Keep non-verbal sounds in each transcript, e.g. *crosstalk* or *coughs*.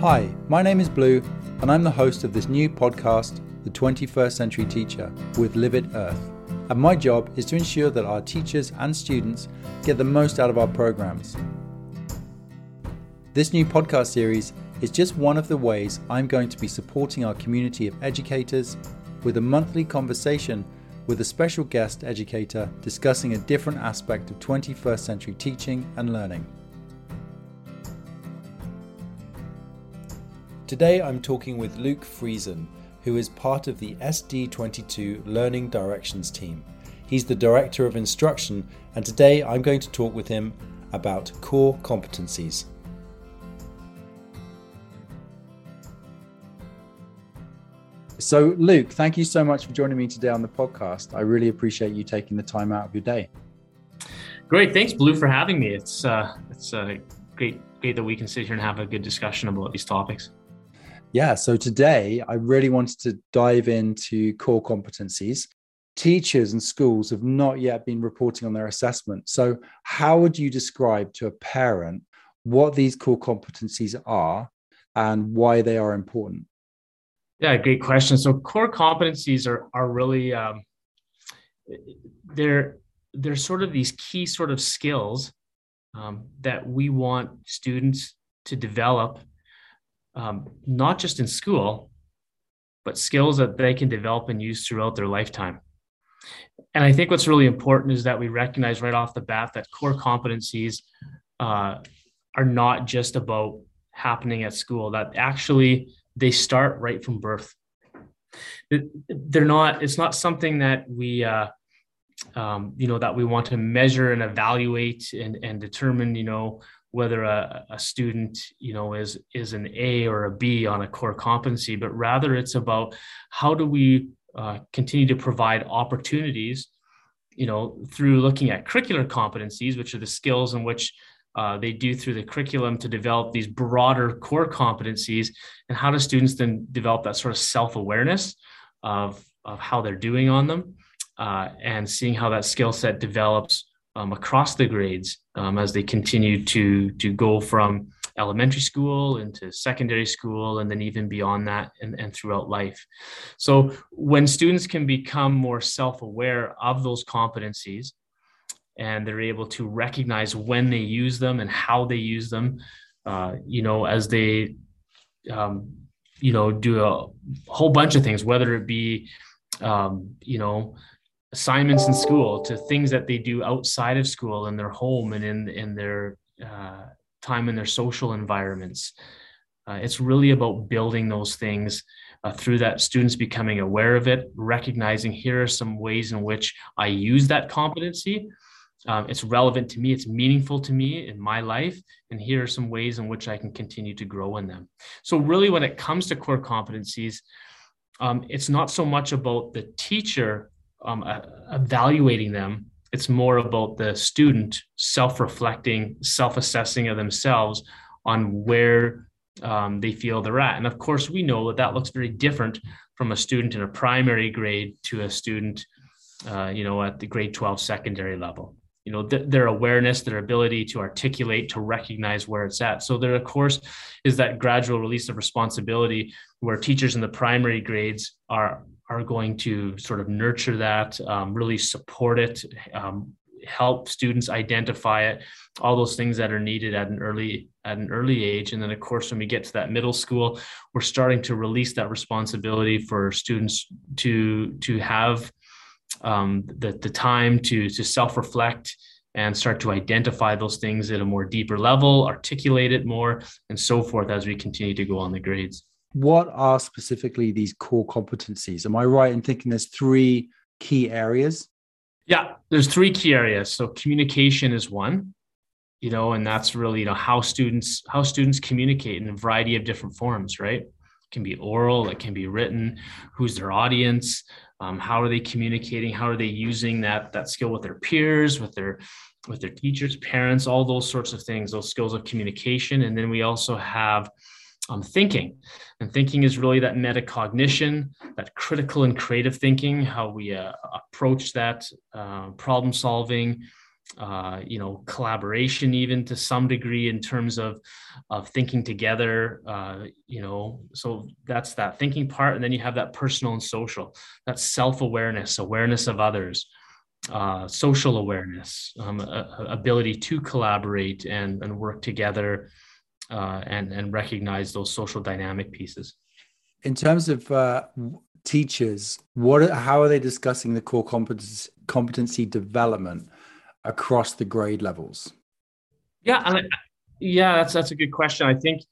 Hi, my name is Blue, and I'm the host of this new podcast, The 21st Century Teacher, with Live It Earth. And my job is to ensure that our teachers and students get the most out of our programs. This new podcast series is just one of the ways I'm going to be supporting our community of educators with a monthly conversation with a special guest educator discussing a different aspect of 21st century teaching and learning. Today I'm talking with Luke Friesen, who is part of the SD22 Learning Directions team. He's the Director of Instruction, and today I'm going to talk with him about core competencies. So, Luke, thank you so much for joining me today on the podcast. I really appreciate you taking the time out of your day. Great, thanks, Blue, for having me. It's uh, it's uh, great, great that we can sit here and have a good discussion about these topics. Yeah, so today I really wanted to dive into core competencies. Teachers and schools have not yet been reporting on their assessment. So, how would you describe to a parent what these core competencies are and why they are important? Yeah, great question. So, core competencies are are really um, they're they're sort of these key sort of skills um, that we want students to develop um, not just in school, but skills that they can develop and use throughout their lifetime. And I think what's really important is that we recognize right off the bat that core competencies uh, are not just about happening at school, that actually they start right from birth. They're not, it's not something that we, uh, um, you know, that we want to measure and evaluate and, and determine, you know, whether a, a student you know is is an a or a b on a core competency but rather it's about how do we uh, continue to provide opportunities you know through looking at curricular competencies which are the skills in which uh, they do through the curriculum to develop these broader core competencies and how do students then develop that sort of self-awareness of, of how they're doing on them uh, and seeing how that skill set develops um, across the grades um, as they continue to to go from elementary school into secondary school and then even beyond that and, and throughout life. So when students can become more self-aware of those competencies and they're able to recognize when they use them and how they use them uh, you know as they um, you know do a whole bunch of things whether it be um, you know assignments in school to things that they do outside of school in their home and in in their uh, time in their social environments. Uh, it's really about building those things uh, through that students becoming aware of it, recognizing here are some ways in which I use that competency. Um, it's relevant to me, it's meaningful to me in my life, and here are some ways in which I can continue to grow in them. So, really, when it comes to core competencies, um, it's not so much about the teacher um, evaluating them. It's more about the student self-reflecting, self-assessing of themselves on where um, they feel they're at. And of course, we know that that looks very different from a student in a primary grade to a student, uh, you know, at the grade 12 secondary level. You know, th- their awareness, their ability to articulate, to recognize where it's at. So there, of course, is that gradual release of responsibility where teachers in the primary grades are are going to sort of nurture that, um, really support it, um, help students identify it, all those things that are needed at an early at an early age. And then, of course, when we get to that middle school, we're starting to release that responsibility for students to to have um, the the time to to self reflect and start to identify those things at a more deeper level, articulate it more, and so forth as we continue to go on the grades what are specifically these core competencies? Am I right in thinking there's three key areas? Yeah, there's three key areas. So communication is one, you know, and that's really you know how students how students communicate in a variety of different forms, right? It can be oral, it can be written. Who's their audience? Um, how are they communicating? How are they using that that skill with their peers, with their with their teachers, parents, all those sorts of things, those skills of communication. And then we also have um, thinking. And thinking is really that metacognition, that critical and creative thinking, how we uh, approach that uh, problem solving, uh, you know, collaboration, even to some degree in terms of of thinking together. Uh, you know, so that's that thinking part, and then you have that personal and social, that self awareness, awareness of others, uh, social awareness, um, a, a ability to collaborate and and work together, uh, and and recognize those social dynamic pieces. In terms of uh, teachers, what how are they discussing the core competency competency development? across the grade levels? Yeah, I yeah, that's that's a good question. I think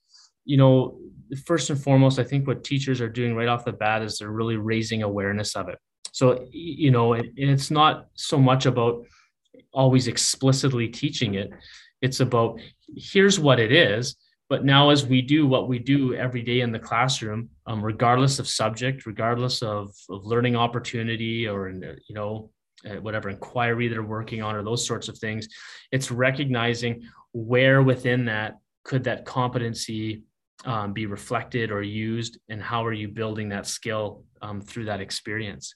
you know first and foremost, I think what teachers are doing right off the bat is they're really raising awareness of it. So you know, it, it's not so much about always explicitly teaching it. It's about here's what it is. But now, as we do what we do every day in the classroom, um, regardless of subject, regardless of, of learning opportunity, or you know, uh, whatever inquiry they're working on or those sorts of things it's recognizing where within that could that competency um, be reflected or used and how are you building that skill um, through that experience.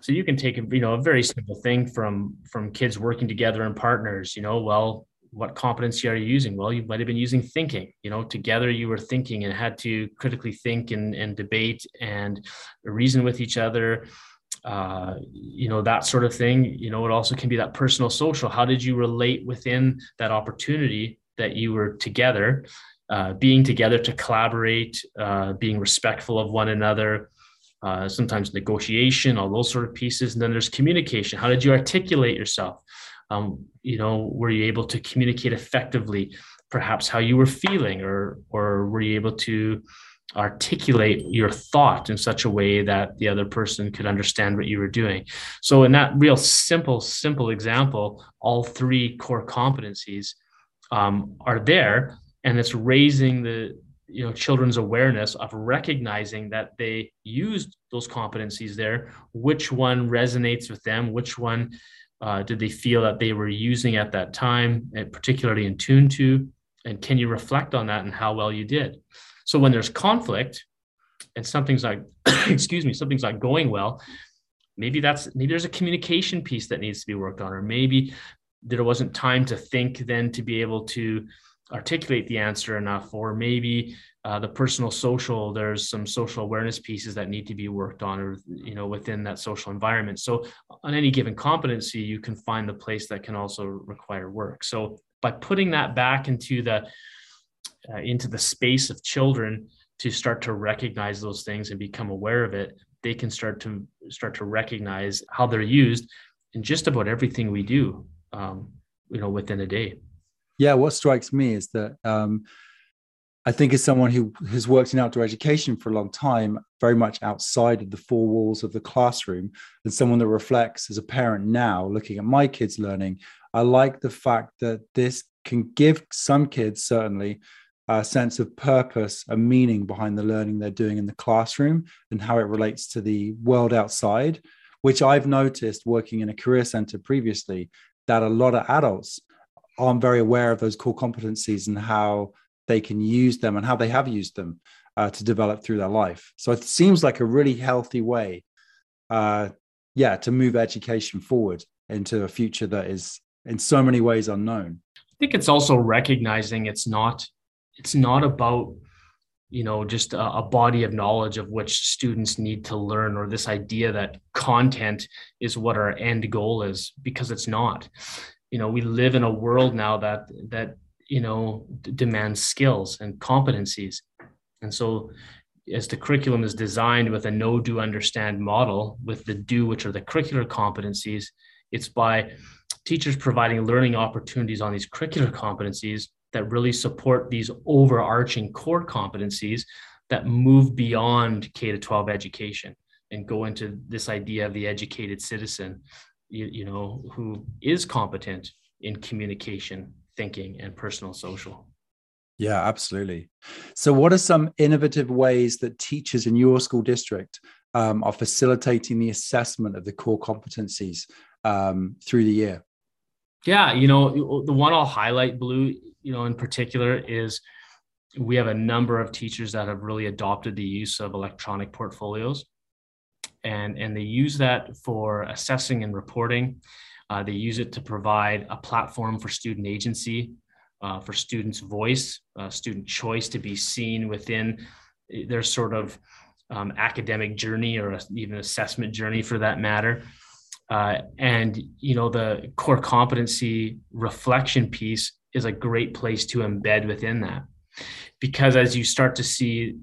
So you can take you know a very simple thing from from kids working together and partners you know well what competency are you using? Well you might have been using thinking you know together you were thinking and had to critically think and, and debate and reason with each other uh, you know that sort of thing. You know it also can be that personal social. How did you relate within that opportunity that you were together uh, being together to collaborate uh, being respectful of one another uh, sometimes negotiation all those sort of pieces. And then there's communication. How did you articulate yourself um, you know were you able to communicate effectively perhaps how you were feeling or or were you able to articulate your thought in such a way that the other person could understand what you were doing. So, in that real simple, simple example, all three core competencies um, are there, and it's raising the you know children's awareness of recognizing that they used those competencies there. Which one resonates with them? Which one uh, did they feel that they were using at that time, and particularly in tune to? And can you reflect on that and how well you did? So when there's conflict and something's like, *coughs* excuse me, something's not going well, maybe that's maybe there's a communication piece that needs to be worked on, or maybe there wasn't time to think then to be able to articulate the answer enough, or maybe uh, the personal social there's some social awareness pieces that need to be worked on or you know within that social environment. So on any given competency you can find the place that can also require work. So by putting that back into the uh, into the space of children to start to recognize those things and become aware of it they can start to start to recognize how they're used in just about everything we do um, you know within a day yeah what strikes me is that um, i think as someone who has worked in outdoor education for a long time very much outside of the four walls of the classroom and someone that reflects as a parent now looking at my kids learning i like the fact that this can give some kids certainly a sense of purpose and meaning behind the learning they're doing in the classroom and how it relates to the world outside, which I've noticed working in a career center previously that a lot of adults aren't very aware of those core competencies and how they can use them and how they have used them uh, to develop through their life. So it seems like a really healthy way, uh, yeah, to move education forward into a future that is in so many ways unknown. I think it's also recognizing it's not it's not about you know just a, a, body of knowledge of which students need to learn or this idea that content is what our end goal is because it's not you know we live in a world now that that you know d- demands skills and competencies. And so as the curriculum is designed with a know do understand model with the do which are the curricular competencies it's by teachers providing learning opportunities on these curricular competencies that really support these overarching core competencies that move beyond K to 12 education and go into this idea of the educated citizen, you, you know, who is competent in communication, thinking, and personal social. Yeah, absolutely. So, what are some innovative ways that teachers in your school district um, are facilitating the assessment of the core competencies um, through the year? Yeah, you know, the one I'll highlight, Blue, you know, in particular is we have a number of teachers that have really adopted the use of electronic portfolios and and they use that for assessing and reporting Uh, they use it to provide a platform for student agency, uh, for students' voice, uh, student choice to be seen within their sort of um, academic journey or even assessment journey for that matter. Uh, and you know the core competency reflection piece is a great place to embed within that because as you start to see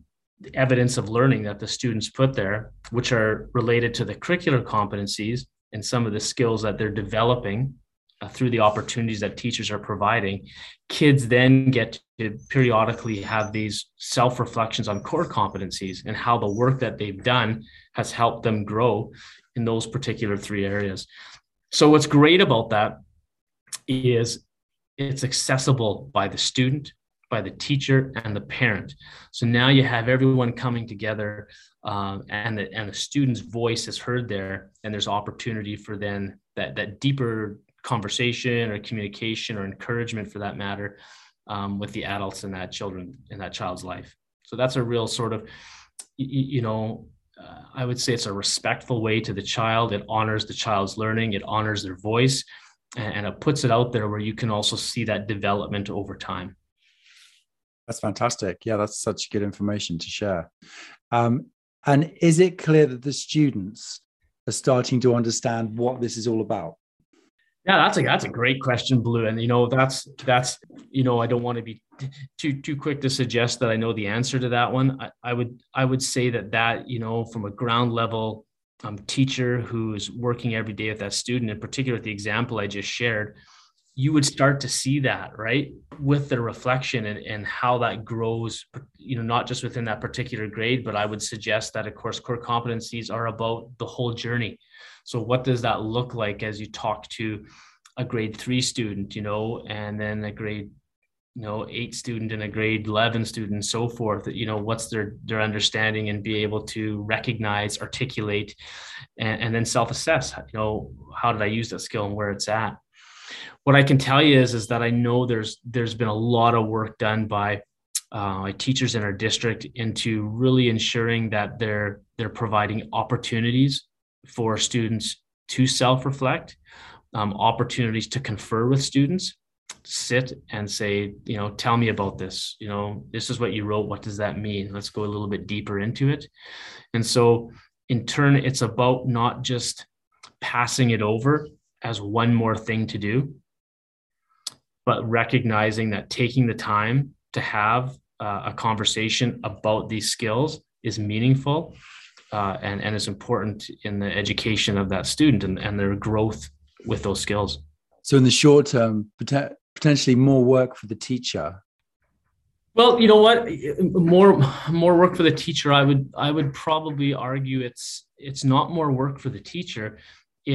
evidence of learning that the students put there which are related to the curricular competencies and some of the skills that they're developing uh, through the opportunities that teachers are providing kids then get to periodically have these self reflections on core competencies and how the work that they've done has helped them grow in those particular three areas. So, what's great about that is it's accessible by the student, by the teacher, and the parent. So now you have everyone coming together, um, and the and the student's voice is heard there, and there's opportunity for then that that deeper conversation or communication or encouragement, for that matter, um, with the adults in that children in that child's life. So that's a real sort of, you know, uh, I would say it's a respectful way to the child. It honors the child's learning, it honors their voice, and, and it puts it out there where you can also see that development over time. That's fantastic. Yeah, that's such good information to share. Um, and is it clear that the students are starting to understand what this is all about? Yeah, that's a that's a great question, Blue. And you know, that's that's you know, I don't want to be too too quick to suggest that I know the answer to that one. I, I would I would say that that you know, from a ground level um, teacher who's working every day with that student, in particular, the example I just shared, you would start to see that right with the reflection and, and how that grows you know not just within that particular grade but i would suggest that of course core competencies are about the whole journey so what does that look like as you talk to a grade three student, you know, and then a grade, you know, eight student and a grade 11 student so forth, you know, what's their, their understanding and be able to recognize, articulate, and, and then self-assess, you know, how did I use that skill and where it's at? What I can tell you is, is that I know there's, there's been a lot of work done by uh, teachers in our district into really ensuring that they're they're providing opportunities for students to self-reflect, um, opportunities to confer with students, sit and say, you know, tell me about this. You know, this is what you wrote. What does that mean? Let's go a little bit deeper into it. And so, in turn, it's about not just passing it over as one more thing to do, but recognizing that taking the time to have uh, a conversation about these skills is meaningful uh, and, and is important in the education of that student and, and their growth with those skills. So, in the short term, potentially more work for the teacher. Well, you know what, more more work for the teacher. I would I would probably argue it's it's not more work for the teacher.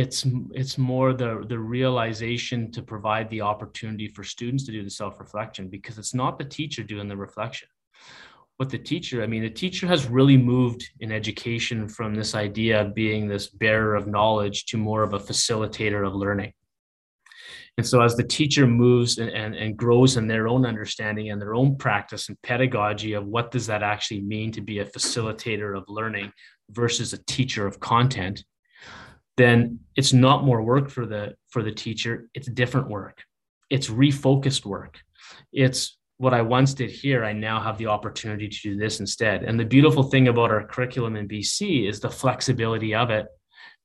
It's it's more the the realization to provide the opportunity for students to do the self reflection because it's not the teacher doing the reflection but the teacher, I mean, the teacher has really moved in education from this idea of being this bearer of knowledge to more of a facilitator of learning. And so, as the teacher moves and, and, and grows in their own understanding and their own practice and pedagogy of what does that actually mean to be a facilitator of learning versus a teacher of content, then it's not more work for the for the teacher. It's different work. It's refocused work. It's what I once did here, I now have the opportunity to do this instead. And the beautiful thing about our curriculum in BC is the flexibility of it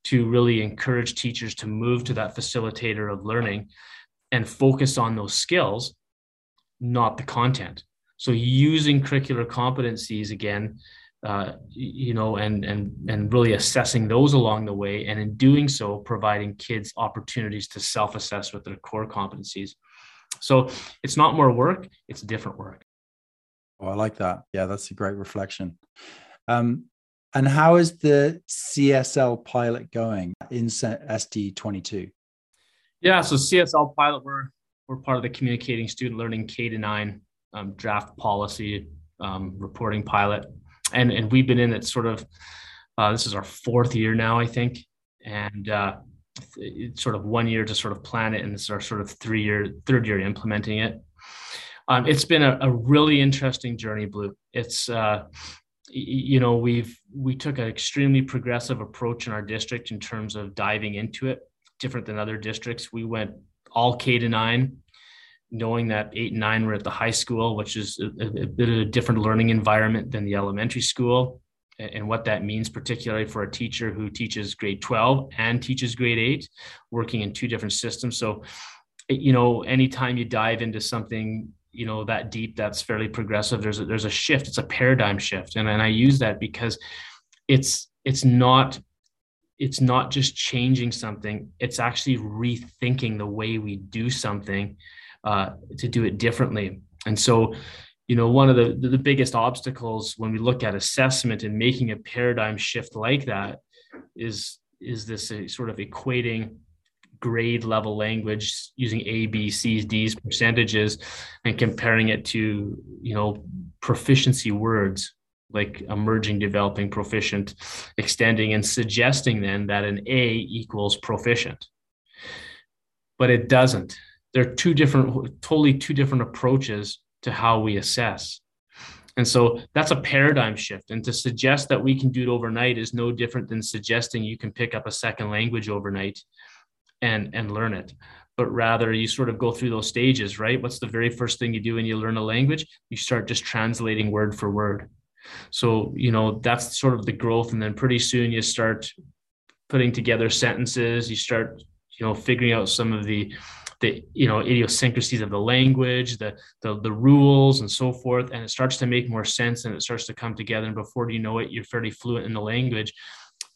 to really encourage teachers to move to that facilitator of learning and focus on those skills, not the content. So using curricular competencies again, uh, you know, and and and really assessing those along the way, and in doing so, providing kids opportunities to self-assess with their core competencies. So it's not more work, it's different work. Oh, I like that. Yeah, that's a great reflection. Um, and how is the CSL pilot going in SD22? Yeah, so CSL pilot, we're we're part of the communicating student learning K to nine um, draft policy um, reporting pilot, and and we've been in it sort of. Uh, this is our fourth year now, I think, and uh, sort of one year to sort of plan it, and this is our sort of three year, third year implementing it. Um, it's been a, a, really interesting journey, Blue. It's uh, you know we've we took an extremely progressive approach in our district in terms of diving into it. different than other districts. We went all K to nine, knowing that eight and nine were at the high school, which is a, a bit of a different learning environment than the elementary school. And what that means, particularly for a teacher who teaches grade 12 and teaches grade eight, working in two different systems. So, eh, you know, anytime you dive into something you know that deep that's fairly progressive there's a, there's a shift it's a paradigm shift and, and i use that because it's it's not it's not just changing something it's actually rethinking the way we do something uh, to do it differently. And so you know one of the the biggest obstacles when we look at assessment and making a paradigm shift like that is is this sort of equating grade level language using a b c's d's percentages and comparing it to you know proficiency words like emerging developing proficient extending and suggesting then that an a equals proficient. But it doesn't they're two different totally two different approaches to how we assess. And so that's a paradigm shift. And to suggest that we can do it overnight is no different than suggesting you can pick up a second language overnight and and learn it. But rather you sort of go through those stages right? What's the very first thing you do when you learn a language? You start just translating word for word. So you know that's sort of the growth. And then pretty soon you start putting together sentences. You start you know figuring out some of the the you know idiosyncrasies of the language the, the the rules and so forth and it starts to make more sense and it starts to come together and before you know it you're fairly fluent in the language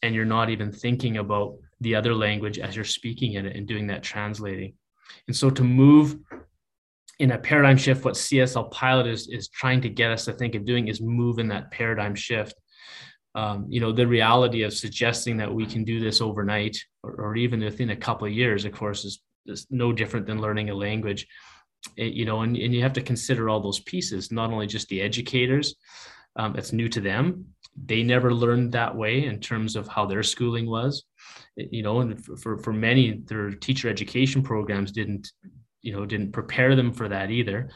and you're not even thinking about the other language as you're speaking in it and doing that translating. And so to move in a paradigm shift, what CSL Pilot is, is trying to get us to think of doing is move in that paradigm shift. Um, you know, the reality of suggesting that we can do this overnight or, or even within a couple of years, of course, is, is no different than learning a language. It, you know, and, and you have to consider all those pieces, not only just the educators, um, it's new to them. They never learned that way in terms of how their schooling was you know and for for many their teacher education programs didn't you know didn't prepare them for that either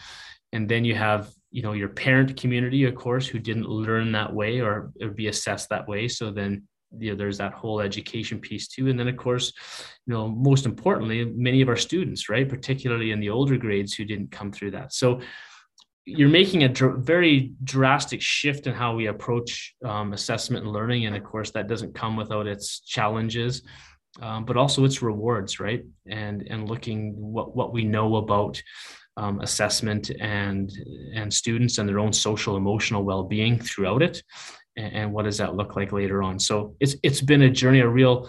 and then you have you know your parent community of course who didn't learn that way or, or be assessed that way so then you know there's that whole education piece too. And then of course you know most importantly many of our students right particularly in the older grades who didn't come through that. So you're making a dr- very drastic shift in how we approach um, assessment and learning. And of course that doesn't come without its challenges um, but also its rewards right? And and looking what what we know about um, assessment and and students and their own social emotional well-being throughout it and, and, what does that look like later on. So it's it's been a journey a real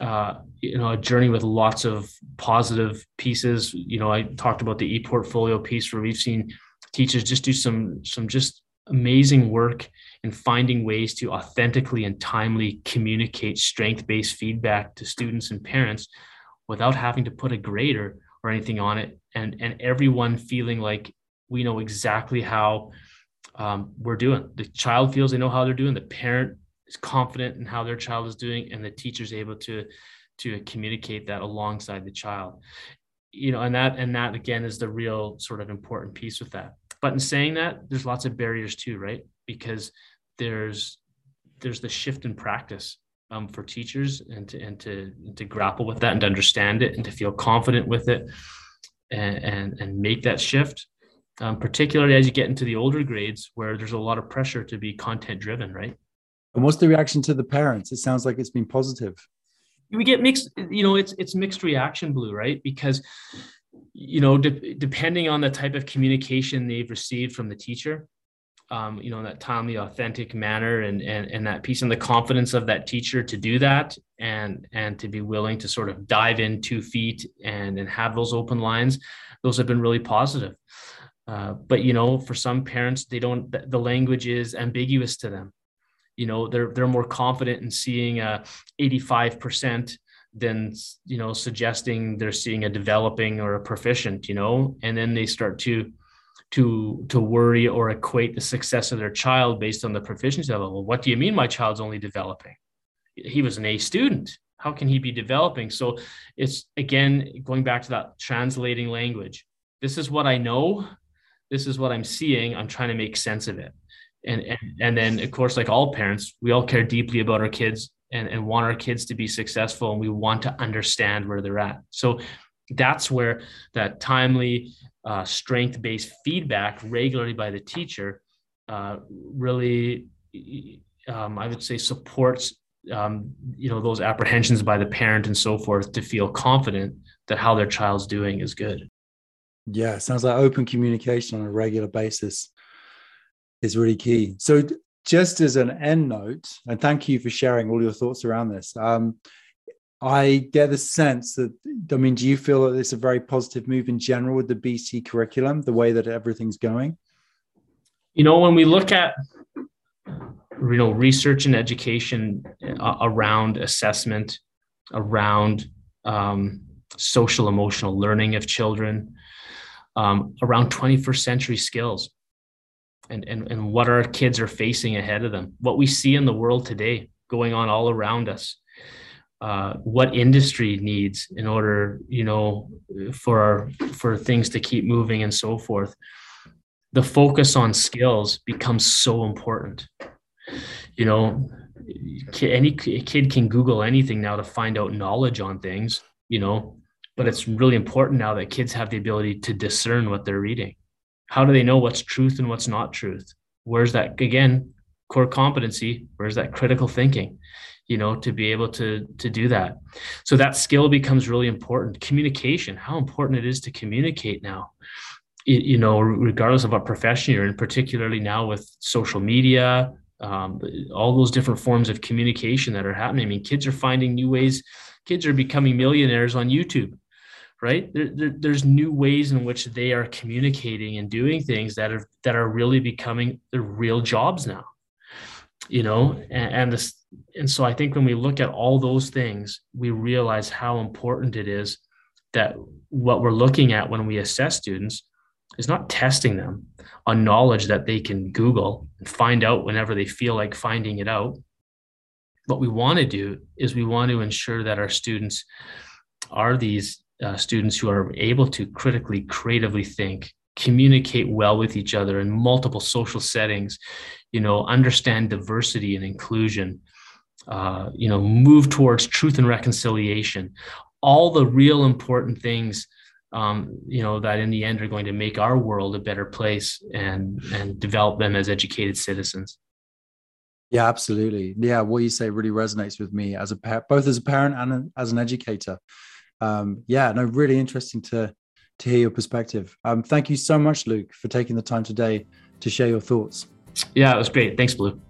uh, you know a journey with lots of positive pieces. You know i talked about the e-portfolio piece where we've seen teachers just do some some just amazing work in finding ways to authentically and timely communicate strength-based feedback to students and parents without having to put a grader or anything on it. And and everyone feeling like we know exactly how um, we're doing. The child feels they know how they're doing. The parent is confident in how their child is doing and the teacher's able to to communicate that alongside the child. You know and that and that again is the real sort of important piece with that. But in saying that there's lots of barriers too right? Because there's there's the shift in practice um, for teachers and to and to and to grapple with that and to understand it and to feel confident with it and and, and make that shift um, particularly as you get into the older grades where there's a lot of pressure to be content driven right? And what's the reaction to the parents? It sounds like it's been positive. We get mixed you know it's it's mixed reaction blue right? Because you know de- depending on the type of communication they've received from the teacher um, you know that timely authentic manner and, and and that piece and the confidence of that teacher to do that and and to be willing to sort of dive in two feet and and have those open lines those have been really positive uh, but you know for some parents they don't the language is ambiguous to them. You know they're they're more confident in seeing a 85% than you know suggesting they're seeing a developing or a proficient you know? And then they start to to to worry or equate the success of their child based on the proficiency level. Well, what do you mean my child's only developing? He was an a student. How can he be developing? So it's again going back to that translating language. This is what i know this is what i'm seeing i'm trying to make sense of it and, and and then of course like all parents we all care deeply about our kids and, and want our kids to be successful and we want to understand where they're at. So that's where that timely, uh, strength based feedback regularly by the teacher uh, really, um, I would say, supports um, you know those apprehensions by the parent and so forth to feel confident that how their child's doing is good. Yeah, sounds like open communication on a regular basis is really key. So, just as an end note, and thank you for sharing all your thoughts around this. Um, I get the sense that, I mean, do you feel that it's a very positive move in general with the BC curriculum, the way that everything's going? You know, when we look at, you know, research and education uh, around assessment, around um, social emotional learning of children, um, around 21st century skills, and, and, and what our kids are facing ahead of them, what we see in the world today going on all around us. Uh, what industry needs in order, you know, for our, for things to keep moving and so forth. The focus on skills becomes so important. You know, any kid can Google anything now to find out knowledge on things. You know, but it's really important now that kids have the ability to discern what they're reading. How do they know what's truth and what's not truth? Where's that again core competency? Where's that critical thinking you know to be able to to do that? So that skill becomes really important. Communication how important it is to communicate now you know regardless of what profession you're in particularly now with social media um, all those different forms of communication that are happening. I mean kids are finding new ways kids are becoming millionaires on youtube right? There, there, there's new ways in which they are communicating and doing things that are that are really becoming the real jobs now you know? And, and this and so i think when we look at all those things we realize how important it is that what we're looking at when we assess students is not testing them on knowledge that they can google and find out whenever they feel like finding it out. What we want to do is we want to ensure that our students are these uh, students who are able to critically, creatively think, communicate well with each other in multiple social settings, you know, understand diversity and inclusion, uh, you know, move towards truth and reconciliation, all the real important things. Um, you know that in the end are going to make our world a better place and and develop them as educated citizens. Yeah, absolutely. Yeah, what you say really resonates with me as a both as a parent and as an educator um, yeah, no, really interesting to to hear your perspective. Um, thank you so much, Luke, for taking the time today to share your thoughts. Yeah, it was great. Thanks, Blue.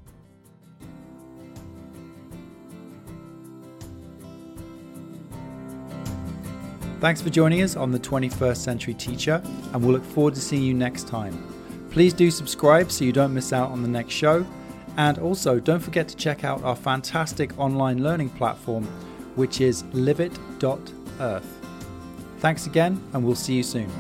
Thanks for joining us on the 21st Century Teacher, and we'll look forward to seeing you next time. Please do subscribe so you don't miss out on the next show. And also, don't forget to check out our fantastic online learning platform, which is liveit.com Earth. Thanks again, and we'll see you soon.